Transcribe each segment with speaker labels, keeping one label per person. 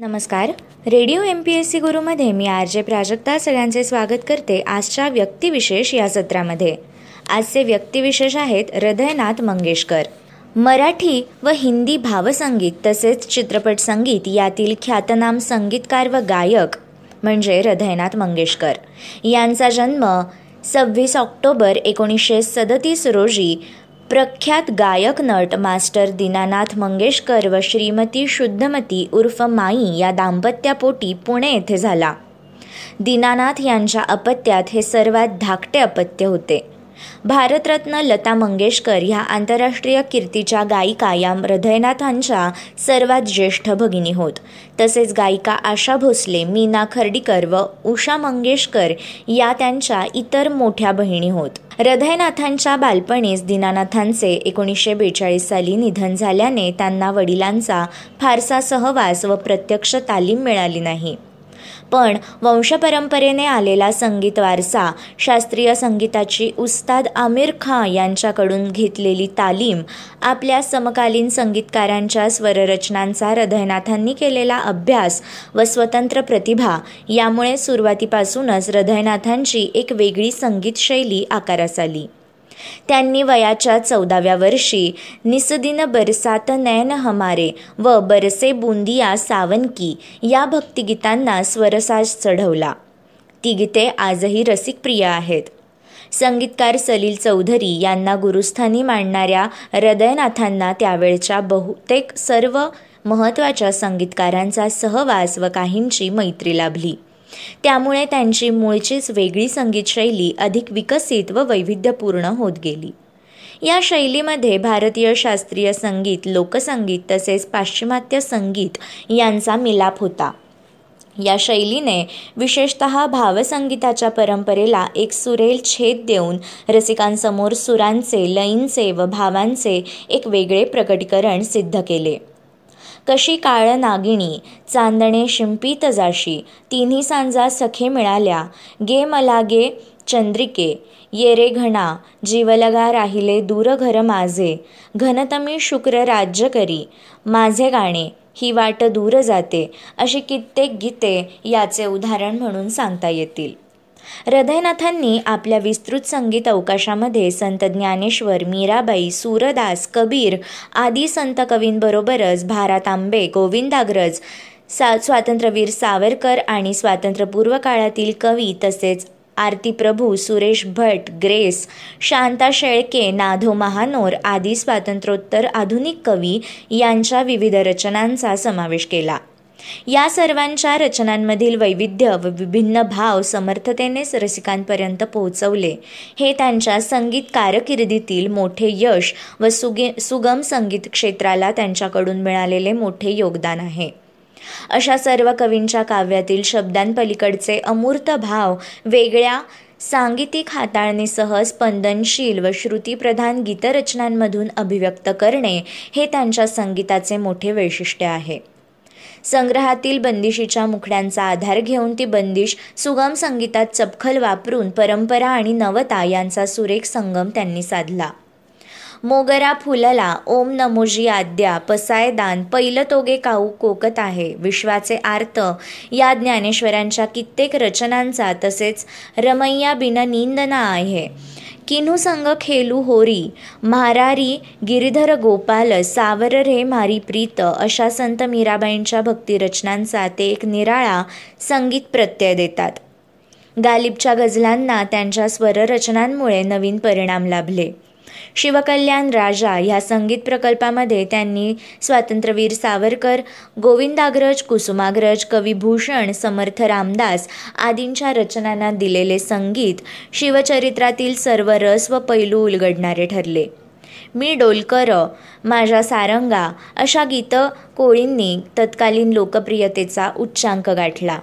Speaker 1: नमस्कार. Radio M P S C गुरुमध्ये मी R J Prajakta सगळ्यांचे स्वागत करते आजच्या व्यक्तिविशेष या सत्रामध्ये. आजचे व्यक्तिविशेष आहेत हृदयनाथ मंगेशकर. मराठी व हिंदी भावसंगीत तसेच चित्रपट संगीत यातील ख्यातनाम संगीतकार व गायक म्हणजे हृदयनाथ मंगेशकर. यांचा जन्म सव्वीस ऑक्टोबर एकोणीसशे सदतीस रोजी प्रख्यात गायक नट मास्टर दीनानाथ मंगेशकर व श्रीमती शुद्धमती उर्फ माई या दाम्पत्यापोटी पुणे येथे झाला. दीनानाथ यांच्या अपत्यात हे सर्वात धाकटे अपत्य होते. भारतरत्न लता मंगेशकर ह्या आंतरराष्ट्रीय कीर्तीच्या गायिका या हृदयनाथांच्या सर्वात ज्येष्ठ भगिनी होत. तसेच गायिका आशा भोसले मीना खर्डीकर व उषा मंगेशकर या त्यांच्या इतर मोठ्या बहिणी होत. हृदयनाथांच्या बालपणीच दीनानाथांचे एकोणीसशे बेचाळीस साली निधन झाल्याने त्यांना वडिलांचा फारसा सहवास व प्रत्यक्ष तालीम मिळाली नाही. पण वंशपरंपरेने आलेला संगीत वारसा शास्त्रीय संगीताची उस्ताद आमिर खां यांच्याकडून घेतलेली तालीम आपल्या समकालीन संगीतकारांच्या स्वररचनांचा हृदयनाथांनी केलेला अभ्यास व स्वतंत्र प्रतिभा यामुळे सुरुवातीपासूनच हृदयनाथांची एक वेगळी संगीत शैली आकारास आली. त्यांनी वयाच्या चौदाव्या वर्षी निसदिन बरसात नयन हमारे व बरसे बुंदिया सावनकी या भक्तिगीतांना स्वरसाज चढवला. ती गीते आजही रसिकप्रिय आहेत. संगीतकार सलील चौधरी यांना गुरुस्थानी मांडणाऱ्या हृदयनाथांना त्यावेळच्या बहुतेक सर्व महत्त्वाच्या संगीतकारांचा सहवास व काहींची मैत्री लाभली. त्यामुळे त्यांची मूळचीच वेगळी संगीतशैली अधिक विकसित व वैविध्यपूर्ण होत गेली. या शैलीमध्ये भारतीय शास्त्रीय संगीत लोकसंगीत तसेच पाश्चिमात्य संगीत यांचा मिलाप होता. या शैलीने विशेषत भावसंगीताच्या परंपरेला एक सुरेल छेद देऊन रसिकांसमोर सुरांचे लयींचे व भावांचे एक वेगळे प्रकटीकरण सिद्ध केले. कशी काळ नागिणी चांदणे शिंपीत जाशी तिन्ही सांजा सखे मिळाल्या. गे मला गे चंद्रिके ये रे घणा जीवलगा राहिले दूर घर माझे. घनतमी शुक्र राज्य करी माझे गाणे ही वाट दूर जाते अशी कित्येक गीते याचे उदाहरण म्हणून सांगता येतील. हृदयनाथांनी आपल्या विस्तृत संगीत अवकाशामध्ये संत ज्ञानेश्वर मीराबाई सूरदास कबीर आदी संत कवींबरोबरच भारात आंबे गोविंदाग्रज सा स्वातंत्र्यवीर सावरकर आणि स्वातंत्र्यपूर्व काळातील कवी तसेच आरती प्रभू सुरेश भट ग्रेस शांता शेळके नाधो महानोर आदी स्वातंत्र्योत्तर आधुनिक कवी यांच्या विविध रचनांचा समावेश केला. या सर्वांच्या रचनांमधील वैविध्य व विभिन्न भाव समर्थतेनेच रसिकांपर्यंत पोहोचवले. हे त्यांच्या संगीत कारकिर्दीतील मोठे यश व सुगे सुगम संगीत क्षेत्राला त्यांच्याकडून मिळालेले मोठे योगदान आहे. अशा सर्व कवींच्या काव्यातील शब्दांपलीकडचे अमूर्त भाव वेगळ्या सांगीतिक हाताळणीसह स्पंदनशील व श्रुतीप्रधान गीतरचनांमधून अभिव्यक्त करणे हे त्यांच्या संगीताचे मोठे वैशिष्ट्य आहे. संग्रहातील बंदिशीच्या मुखड्यांचा आधार घेऊन ती बंदिश सुगम संगीतात चपखल वापरून परंपरा आणि नवता यांचा सुरेख संगम त्यांनी साधला. मोगरा फुलला ओम नमोजी आद्या पसायदान दान तोगे काऊ कोकत आहे विश्वाचे आर्त. या ज्ञानेश्वरांच्या कित्येक रचनांचा तसेच रमैया बिन निंदना आहे. किनु संग खेलू होरी महारारी गिरिधर गोपाल सावर रे मारी प्रीत अशा संत मीराबाईंच्या भक्तिरचनांचा ते एक निराळा संगीत प्रत्यय देतात. गालिबच्या गझलांना त्यांच्या स्वररचनांमुळे नवीन परिणाम लाभले. शिवकल्याण राजा ह्या संगीत प्रकल्पामध्ये त्यांनी स्वातंत्र्यवीर सावरकर गोविंदाग्रज कुसुमाग्रज कविभूषण समर्थ रामदास आदींच्या रचनांना दिलेले संगीत शिवचरित्रातील सर्व रस व पैलू उलगडणारे ठरले. मी डोलकर माझ्या सारंगा अशा गीत कोळींनी तत्कालीन लोकप्रियतेचा उच्चांक गाठला.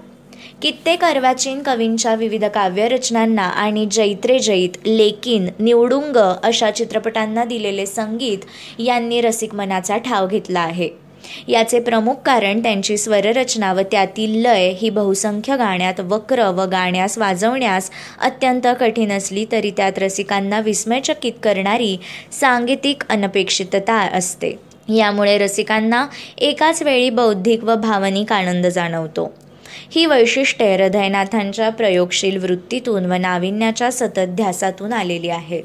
Speaker 1: कित्येक अर्वाचीन कवींच्या विविध काव्यरचनांना आणि जैत्रे जैत लेकिन निवडुंग अशा चित्रपटांना दिलेले संगीत यांनी रसिक मनाचा ठाव घेतला आहे. याचे प्रमुख कारण त्यांची स्वररचना व त्यातील लय ही बहुसंख्य गाण्यात वक्र व गाण्यास वाजवण्यास अत्यंत कठीण असली तरी त्यात रसिकांना विस्मयचकित करणारी सांगीतिक अनपेक्षितता असते. यामुळे रसिकांना एकाच वेळी बौद्धिक व भावनिक आनंद जाणवतो. ही वैशिष्ट्ये हृदयनाथांच्या प्रयोगशील वृत्तीतून व नाविन्याच्या सतत ध्यासातून आलेली आहेत.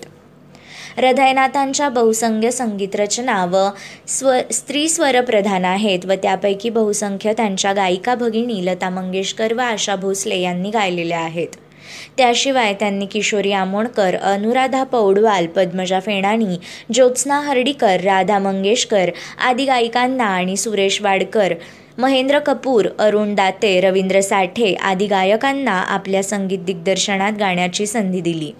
Speaker 1: हृदयनाथांच्या बहुसंख्य संगीत रचना व स्व स्त्री स्वरप्रधान आहेत व त्यापैकी बहुसंख्य त्यांच्या गायिका भगिनी लता मंगेशकर व आशा भोसले यांनी गायलेल्या आहेत. त्याशिवाय त्यांनी किशोरी आमोणकर अनुराधा पौडवाल पद्मजा फेणाणी ज्योत्स्ना हर्डीकर राधा मंगेशकर आदी गायिकांना आणि सुरेश वाडकर महेंद्र कपूर अरुण दाते रवींद्र साठे आदी गायकांना आपल्या संगीत दिग्दर्शनात गाण्याची संधी दिली.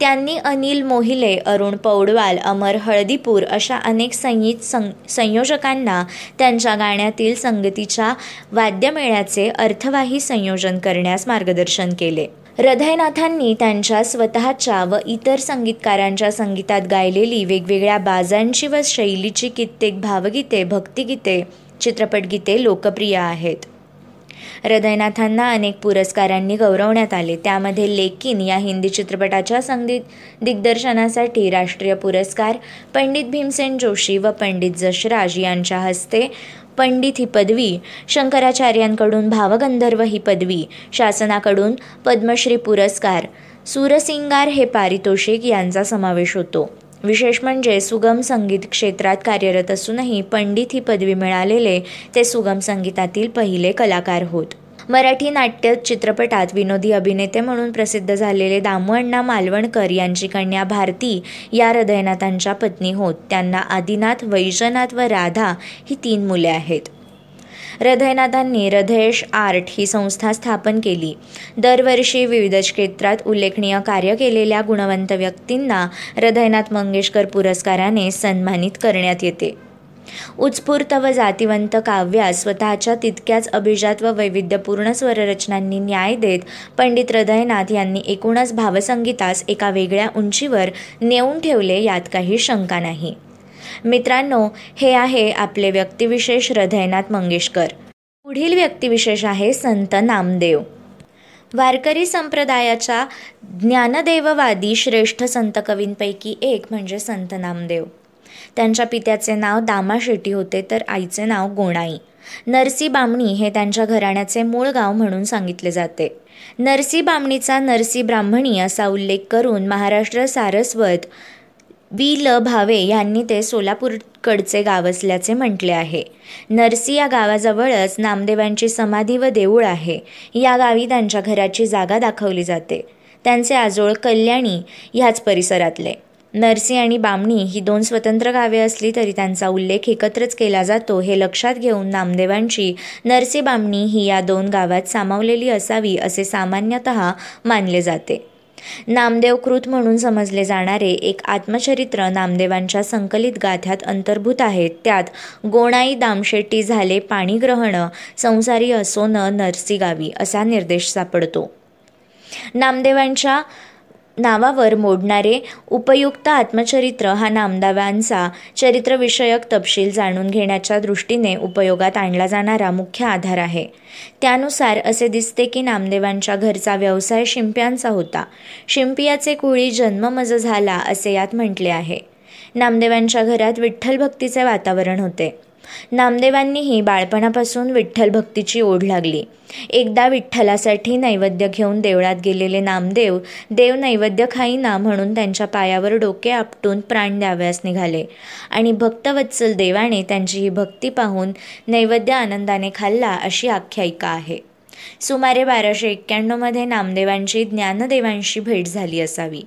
Speaker 1: त्यांनी अनिल मोहिले अरुण पौडवाल अमर हळदीपूर अशा अनेक संगीत सं संयोजकांना त्यांच्या गाण्यातील संगतीच्या वाद्यमेळ्याचे अर्थवाही संयोजन करण्यास मार्गदर्शन केले. हृदयनाथांनी त्यांच्या स्वतःच्या व इतर संगीतकारांच्या संगीतात गायलेली वेगवेगळ्या बाजांची व शैलीची कित्येक भावगीते भक्तिगीते चित्रपटगीते लोकप्रिय आहेत. हृदयनाथांना अनेक पुरस्कारांनी गौरवण्यात आले. त्यामध्ये लेकिन या हिंदी चित्रपटाच्या संगीत दिग्दर्शनासाठी राष्ट्रीय पुरस्कार पंडित भीमसेन जोशी व पंडित जशराज यांच्या हस्ते पंडित ही पदवी शंकराचार्यांकडून भावगंधर्व ही पदवी शासनाकडून पद्मश्री पुरस्कार सूरसिंगार हे पारितोषिक यांचा समावेश होतो. विशेष म्हणजे सुगम संगीत क्षेत्रात कार्यरत असूनही पंडित ही पदवी मिळालेले ते सुगम संगीतातील पहिले कलाकार होत. मराठी नाट्य चित्रपटात विनोदी अभिनेते म्हणून प्रसिद्ध झालेले दामू मालवणकर यांची कन्या भारती या हृदयनाथांच्या पत्नी होत. त्यांना आदिनाथ वैजनाथ व राधा ही तीन मुले आहेत. हृदयनाथांनी हृदयेश आर्ट ही संस्था स्थापन केली. दरवर्षी विविध क्षेत्रात उल्लेखनीय कार्य केलेल्या गुणवंत व्यक्तींना हृदयनाथ मंगेशकर पुरस्काराने सन्मानित करण्यात येते. उत्स्फूर्त व जातिवंत काव्यास स्वतःच्या तितक्याच अभिजात व वैविध्यपूर्ण स्वररचनांनी न्याय देत पंडित हृदयनाथ यांनी एकूणच भावसंगीतास एका वेगळ्या उंचीवर नेऊन ठेवले यात काही शंका नाही. मित्रांनो हे आहे आपले व्यक्तिविशेष हृदयनाथ मंगेशकर. पुढील व्यक्तिविशेष आहे संत नामदेव. वारकरी संप्रदायाच्या ज्ञानदेववादी श्रेष्ठ संत कवींपैकी एक म्हणजे संत नामदेव. त्यांच्या पित्याचे नाव दामा शेट्टी होते तर आईचे नाव गोणाई. नरसी बामणी हे त्यांच्या घराण्याचे मूळ गाव म्हणून सांगितले जाते. नरसी बामणीचा नरसी ब्राह्मणी असा उल्लेख करून महाराष्ट्र सारस्वत वि ल भावे यांनी ते सोलापूरकडचे गाव असल्याचे म्हटले आहे. नरसी या गावाजवळच नामदेवांची समाधी व देऊळ आहे. या गावी त्यांच्या घराची जागा दाखवली जाते. त्यांचे आजोळ कल्याणी ह्याच परिसरातले. नरसी आणि बामणी ही दोन स्वतंत्र गावे असली तरी त्यांचा उल्लेख एकत्रच केला जातो हे लक्षात घेऊन नामदेवांची नरसी बामणी ही या दोन गावात सामावलेली असावी असे सामान्यतः मानले जाते. नामदेवकृत म्हणून समजले जाणारे एक आत्मचरित्र नामदेवांच्या संकलित गाथ्यात अंतर्भूत आहेत त्यात गोणाई दामशेट्टी झाले पाणी ग्रहण संसारी असो न नरसी गावी असा निर्देश सापडतो. नामदेवांच्या नावावर मोडणारे उपयुक्त आत्मचरित्र हा नामदावांचा चरित्रविषयक तपशील जाणून घेण्याच्या दृष्टीने उपयोगात आणला जाणारा मुख्य आधार आहे. त्यानुसार असे दिसते की नामदेवांच्या घरचा व्यवसाय शिंप्यांचा होता. शिंपियाचे कुळी जन्ममज झाला असे यात म्हटले आहे. नामदेवांच्या घरात विठ्ठल भक्तीचे वातावरण होते. नामदेवांनीही बाळपणापासून विठ्ठल भक्तीची ओढ लागली. एकदा विठ्ठलासाठी नैवेद्य घेऊन देवळात गेलेले नामदेव देव नैवेद्य खाईना म्हणून त्यांच्या पायावर डोके आपटून प्राण द्याव्यास निघाले. आणि भक्तवत्सल देवाने त्यांची ही भक्ती पाहून नैवेद्य आनंदाने खाल्ला अशी आख्यायिका आहे. सुमारे बाराशे एक्क्याण्णवमध्ये नामदेवांची ज्ञानदेवांशी भेट झाली असावी.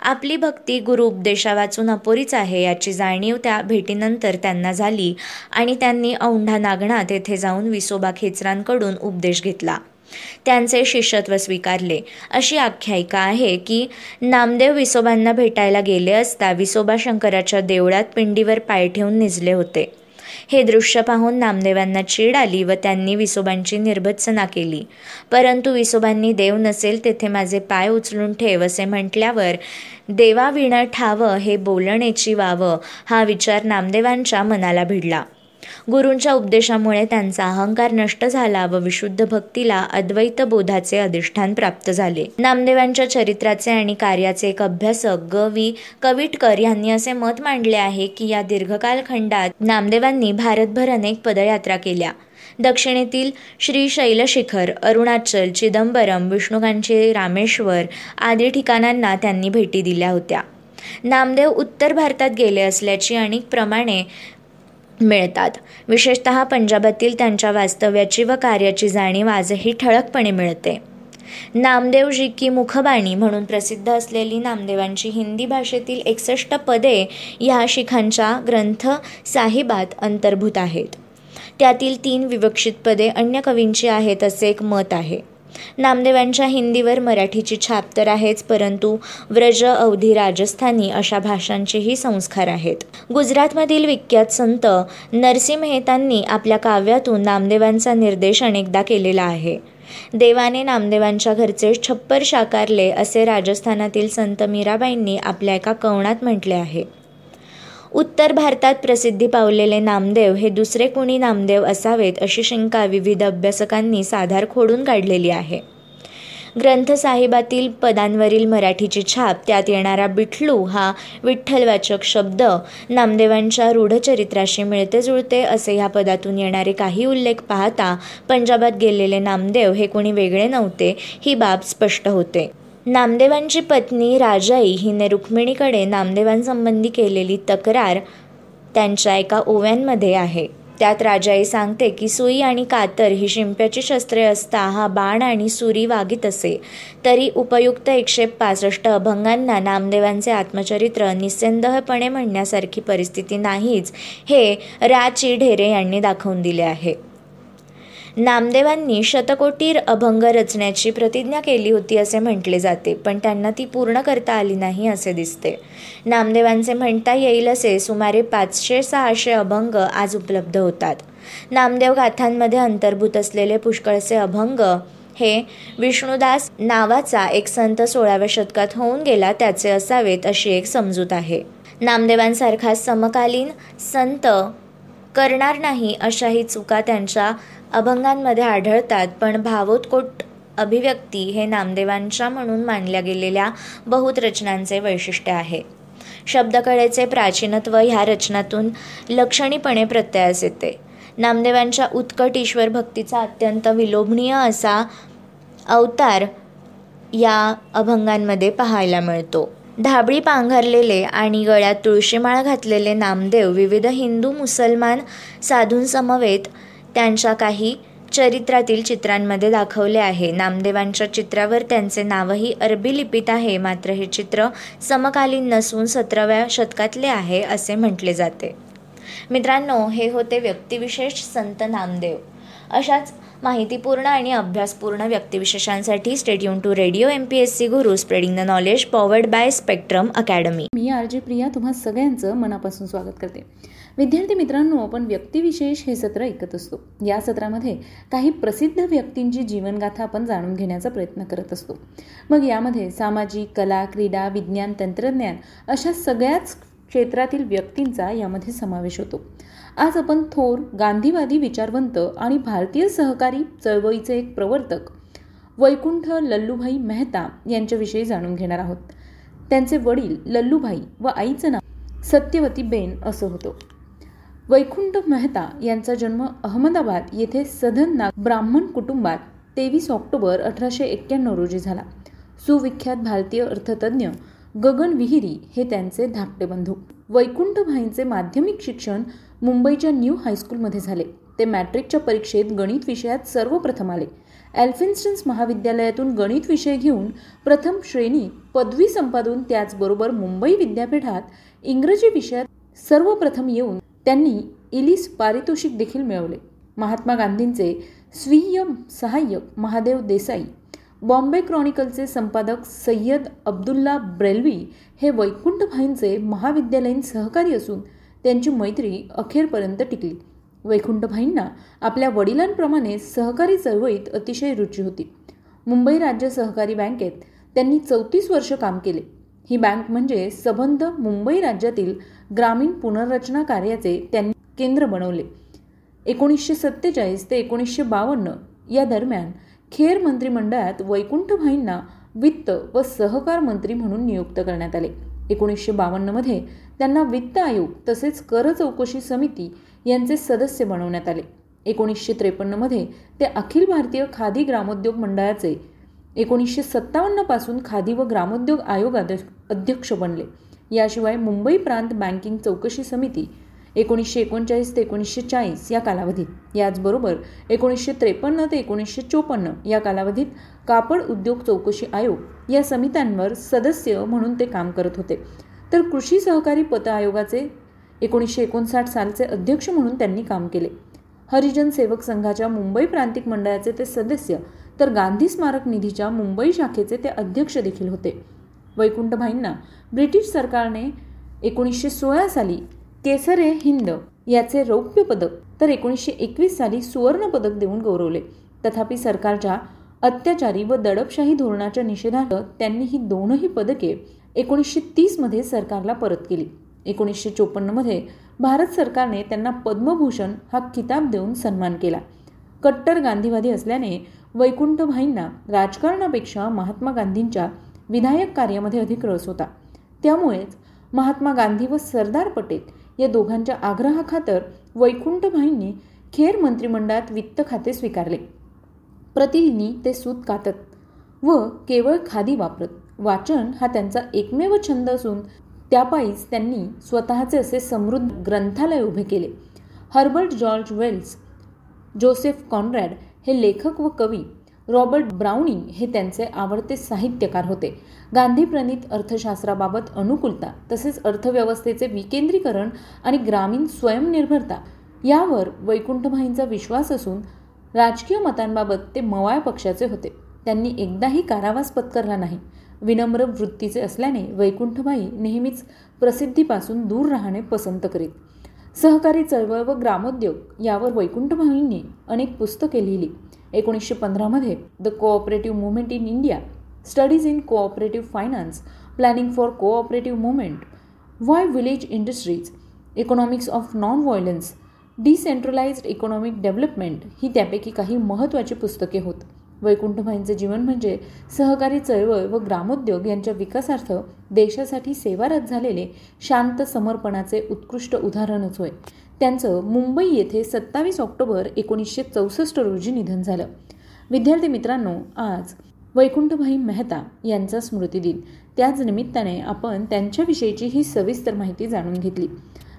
Speaker 1: आपली भक्ती गुरु उपदेशा वाचून अपोरीच आहे याची जाणीव त्या भेटीनंतर त्यांना झाली आणि त्यांनी औंढा नागणा येथे जाऊन विसोबा खेचरांकडून उपदेश घेतला. त्यांचे शिष्यत्व स्वीकारले. अशी आख्यायिका आहे की नामदेव विसोबांना भेटायला गेले असता विसोबा शंकराच्या देवळात पिंडीवर पाय ठेवून निजले होते. हे दृश्य पाहून नामदेवांना चीड आली व त्यांनी विसोबांची निर्भत्सना केली. परंतु विसोबांनी देव नसेल तेथे माझे पाय उचलून ठेव असे म्हटल्यावर देवाविणं ठावं हे बोलणेची वावं. हा विचार नामदेवांच्या मनाला भिडला. गुरूंच्या उपदेशामुळे त्यांचा अहंकार नष्ट झाला व विशुद्ध भक्तीला अद्वैत बोधाचे अधिष्ठान प्राप्त झाले. नामदेवांच्या चरित्राचे आणि कार्याचे एक अभ्यासक ग. वी. कविटकर यांनी असे मत मांडले आहे की या दीर्घकाल खंडात नामदेवांनी भारतभर अनेक पदयात्रा केल्या. दक्षिणेतील श्री शैलशिखर अरुणाचल चिदंबरम विष्णुकांचे रामेश्वर आदी ठिकाणांना त्यांनी भेटी दिल्या होत्या. नामदेव उत्तर भारतात गेले असल्याची अनेक प्रमाणे मिळतात. विशेषत पंजाबातील त्यांच्या वास्तव्याची व कार्याची जाणीव आजही ठळकपणे मिळते. नामदेवजी की मुखबाणी म्हणून प्रसिद्ध असलेली नामदेवांची हिंदी भाषेतील एकसष्ट पदे या शिखांच्या ग्रंथ साहिबात अंतर्भूत आहेत. त्यातील तीन विवक्षित पदे अन्य कवींची आहेत असे एक मत आहे. नामदेवांच्या हिंदीवर मराठीची छाप तर आहेच परंतु व्रज अवधी राजस्थानी अशा भाषांचेही संस्कार आहेत. गुजरातमधील विख्यात संत नरसी मेहतांनी आपल्या काव्यातून नामदेवांचा निर्देश अनेकदा केलेला आहे. देवाने नामदेवांच्या घरचे छप्पर साकारले असे राजस्थानातील संत मीराबाईंनी आपल्या एका कवणात म्हटले आहे. उत्तर भारतात प्रसिद्धी पावलेले नामदेव हे दुसरे कोणी नामदेव असावेत अशी शंका विविध अभ्यासकांनी साधार खोडून काढलेली आहे. ग्रंथसाहिबातील पदांवरील मराठीची छाप त्यात येणारा बिठलू हा विठ्ठलवाचक शब्द नामदेवांच्या रूढचरित्राशी मिळते जुळते असे ह्या पदातून येणारे काही उल्लेख पाहता पंजाबात गेलेले नामदेव हे कोणी वेगळे नव्हते ही बाब स्पष्ट होते. नामदेवांची पत्नी राजाई हिने रुक्मिणीकडे नामदेवांसंबंधी केलेली तक्रार त्यांच्या एका ओव्यांमध्ये आहे. त्यात राजाई सांगते की सुई आणि कातर ही शिंप्याची शस्त्रे असता हा बाण आणि सुरी वागित असे. तरी उपयुक्त एकशे पासष्ट अभंगांना नामदेवांचे आत्मचरित्र निस्संदेहपणे म्हणण्यासारखी परिस्थिती नाहीच हे राची ढेरे यांनी दाखवून दिले आहे. नामदेवांनी शतकोटीर अभंग रचण्याची प्रतिज्ञा केली होती असे म्हटले जाते पण त्यांना ती पूर्ण करता आली नाही असे दिसते. नामदेवांचे म्हणता येईल असे सुमारे पाचशे सहाशे अभंग आज उपलब्ध होतात. नामदेव गाथांमध्ये अंतर्भूत असलेले पुष्कळचे अभंग हे विष्णुदास नावाचा एक संत सोळाव्या शतकात होऊन गेला त्याचे असावेत अशी एक समजूत आहे. नामदेवांसारखा समकालीन संत करणार नाही अशाही चुका त्यांच्या अभंगांमध्ये आढळतात पण भावोत्कोट अभिव्यक्ती हे नामदेवांच्या म्हणून मानल्या गेलेल्या बहुत रचनांचे वैशिष्ट्य आहे. शब्दकळेचे प्राचीनत्व ह्या रचनातून लक्षणीपणे प्रत्ययास येते. नामदेवांच्या उत्कट ईश्वर भक्तीचा अत्यंत विलोभनीय असा अवतार या अभंगांमध्ये पाहायला मिळतो. ढाबळी पांघरलेले आणि गळ्यात तुळशीमाळ घातलेले नामदेव विविध हिंदू मुसलमान साधूंसमवेत त्यांच्या काही चरित्रातील चित्रांमध्ये दाखवले आहे. नामदेवांच्या चित्रावर त्यांचे नावही अरबी लिपीत आहे. मात्र हे चित्र समकालीन नसून सतराव्या शतकातले आहे असे म्हटले जाते. मित्रांनो हे होते व्यक्तिविशेष संत नामदेव. अशाच माहितीपूर्ण आणि अभ्यासपूर्ण व्यक्तिविशेषांसाठी stay tuned to radio M P S C Guru spreading the knowledge powered by spectrum academy
Speaker 2: me R J Priya तुम्हा सगळ्यांचं मनापासून स्वागत करते. विद्यार्थी मित्रांनो आपण व्यक्तिविशेष हे सत्र ऐकत असतो. या सत्रामध्ये काही प्रसिद्ध व्यक्तींची जीवनगाथा आपण जाणून घेण्याचा प्रयत्न करत असतो. मग यामध्ये सामाजिक कला क्रीडा विज्ञान तंत्रज्ञान अशा सगळ्याच क्षेत्रातील व्यक्तींचा यामध्ये समावेश होतो. आज आपण थोर गांधीवादी विचारवंत आणि भारतीय सहकारी चळवळीचे एक प्रवर्तक वैकुंठ लल्लूभाई मेहता यांच्याविषयी जाणून घेणार आहोत. त्यांचे वडील लल्लूभाई व आईचं नाव सत्यवती बेन असं होतं. वैकुंठ मेहता यांचा जन्म अहमदाबाद येथे सधन नाग ब्राह्मण कुटुंबात तेवीस ऑक्टोबर अठराशे एक्क्याण्णव रोजी झाला. सुविख्यात भारतीय अर्थतज्ञ गगन विहिरी हे त्यांचे धाकटे बंधू. वैकुंठभाईंचे माध्यमिक शिक्षण मुंबईच्या न्यू हायस्कूलमध्ये झाले. ते मॅट्रिकच्या परीक्षेत गणित विषयात सर्वप्रथम आले. ॲल्फिन्स्टन्स महाविद्यालयातून गणित विषय घेऊन प्रथम श्रेणी पदवी संपादून त्याचबरोबर मुंबई विद्यापीठात इंग्रजी विषयात सर्वप्रथम येऊन त्यांनी इलिस पारितोषिक देखील मिळवले. महात्मा गांधींचे स्वीय सहाय्यक महादेव देसाई बॉम्बे क्रॉनिकलचे संपादक सय्यद अब्दुल्ला ब्रेल्वी हे वैकुंठ भाईंचे महाविद्यालयीन सहकारी असून त्यांची मैत्री अखेरपर्यंत टिकली. वैकुंठभाईंना आपल्या वडिलांप्रमाणे सहकारी चळवळीत अतिशय रुची होती. मुंबई राज्य सहकारी बँकेत त्यांनी चौतीस वर्ष काम केले. ही बँक म्हणजे सबंध मुंबई राज्यातील ग्रामीण पुनर्रचना कार्याचे त्यांनी केंद्र बनवले. एकोणीसशे सत्तेचाळीस ते एकोणीसशे बावन्न या दरम्यान खेर मंत्रिमंडळात वैकुंठभाईंना वित्त व सहकार मंत्री म्हणून नियुक्त करण्यात आले. एकोणीसशे बावन्नमध्ये त्यांना वित्त आयोग तसेच कर चौकशी समिती यांचे सदस्य बनवण्यात आले. एकोणीसशे त्रेपन्नमध्ये ते अखिल भारतीय खादी ग्रामोद्योग मंडळाचे एकोणीसशे सत्तावन्नपासून खादी व ग्रामोद्योग आयोग अध्यक्ष बनले. याशिवाय मुंबई प्रांत बँकिंग चौकशी समिती एकोणीसशे एकोणचाळीस ते एकोणीसशे चाळीस या कालावधीत. याचबरोबर एकोणीसशे त्रेपन्न ते एकोणीसशे चोपन्न या कालावधीत कापड उद्योग चौकशी आयोग या समित्यांवर सदस्य म्हणून ते काम करत होते. तर कृषी सहकारी पत आयोगाचे एकोणीसशे एकोणसाठ सालचे अध्यक्ष म्हणून त्यांनी काम केले. हरिजन सेवक संघाच्या मुंबई प्रांतिक मंडळाचे ते सदस्य तर गांधी स्मारक निधीच्या मुंबई शाखेचे ते अध्यक्ष देखील होते. वैकुंठभाईंना ब्रिटिश सरकारने एकोणीसशे सोळा साली केसरे हिंद याचे रौप्य पदक तर एकोणीसशे एकवीस साली सुवर्ण पदक देऊन गौरवले. तथापि सरकारच्या अत्याचारी व दडपशाही धोरणाच्या निषेधार्थ त्यांनी ही दोनही पदके एकोणीसशे तीसमध्ये सरकारला परत केली. एकोणीसशे चोपन्नमध्ये भारत सरकारने त्यांना पद्मभूषण हा किताब देऊन सन्मान केला. कट्टर गांधीवादी असल्याने वैकुंठभाईंना राजकारणापेक्षा महात्मा गांधींच्या विधायक कार्यामध्ये अधिक रस होता. त्यामुळेच महात्मा गांधी व सरदार पटेल या दोघांच्या आग्रहाखातर वैकुंठभाईंनी खेर मंत्रिमंडळात वित्त खाते स्वीकारले. प्रतिदिनी ते सूत कातत व केवळ खादी वापरत. वाचन हा त्यांचा एकमेव छंद असून त्यापायीच त्यांनी स्वतःचे असे समृद्ध ग्रंथालय उभे केले. Herbert George Wells Joseph Conrad हे लेखक व कवी रॉबर्ट ब्राउनिंग हे त्यांचे आवडते साहित्यकार होते. गांधी प्रणित अर्थशास्त्राबाबत अनुकूलता तसेच अर्थव्यवस्थेचे विकेंद्रीकरण आणि ग्रामीण स्वयंनिर्भरता यावर वैकुंठभाईंचा विश्वास असून राजकीय मतांबाबत ते मवाळ पक्षाचे होते. त्यांनी एकदाही कारावास पत्करला नाही. विनम्र वृत्तीचे असल्याने वैकुंठभाई नेहमीच प्रसिद्धीपासून दूर राहणे पसंत करीत. सहकारी चळवळ व ग्रामोद्योग यावर वैकुंठभाईंनी अनेक पुस्तके लिहिली. एकोणीसशे पंधरामध्ये the cooperative movement in India studies in cooperative finance planning for cooperative movement why village industries economics of non violence decentralised economic development ही त्यापैकी काही महत्त्वाची पुस्तके होत. वैकुंठभाईंचे जीवन म्हणजे सहकारी चळवळ व ग्रामोद्योग यांच्या विकासार्थ देशासाठी सेवारत झालेले शांत समर्पणाचे उत्कृष्ट उदाहरणच होय. त्यांचं मुंबई येथे सत्तावीस ऑक्टोबर एकोणीसशे चौसष्ट रोजी निधन झालं. विद्यार्थी मित्रांनो आज वैकुंठभाई मेहता यांचा स्मृतिदिन त्याच निमित्ताने आपण त्यांच्याविषयीची ही सविस्तर माहिती जाणून घेतली.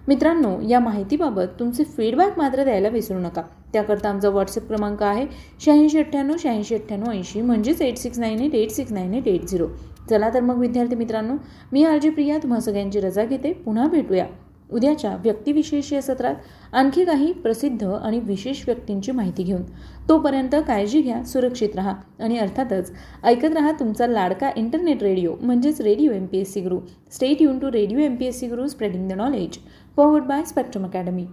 Speaker 2: मित्रांनो या माहितीबाबत तुमचे फीडबॅक मात्र द्यायला विसरू नका. त्याकरता आमचा व्हॉट्सअप क्रमांक आहे शहाऐंशी अठ्ठ्याण्णव शहाऐंशी अठ्ठ्याण्णव ऐंशी म्हणजेच eight six nine eight eight six nine eight eight zero चला तर मग विद्यार्थी मित्रांनो मी आरजी प्रिया तुम्हा सगळ्यांची रजा घेते. पुन्हा भेटूया. उद्याच्या व्यक्तिविशेष या सत्रात आणखी काही प्रसिद्ध आणि विशेष व्यक्तींची माहिती घेऊन. तोपर्यंत काळजी घ्या सुरक्षित राहा आणि अर्थातच ऐकत राहा तुमचा लाडका इंटरनेट रेडिओ म्हणजेच radio M P S C Guru stay युन to radio M P S C Guru spreading the knowledge forward by spectrum academy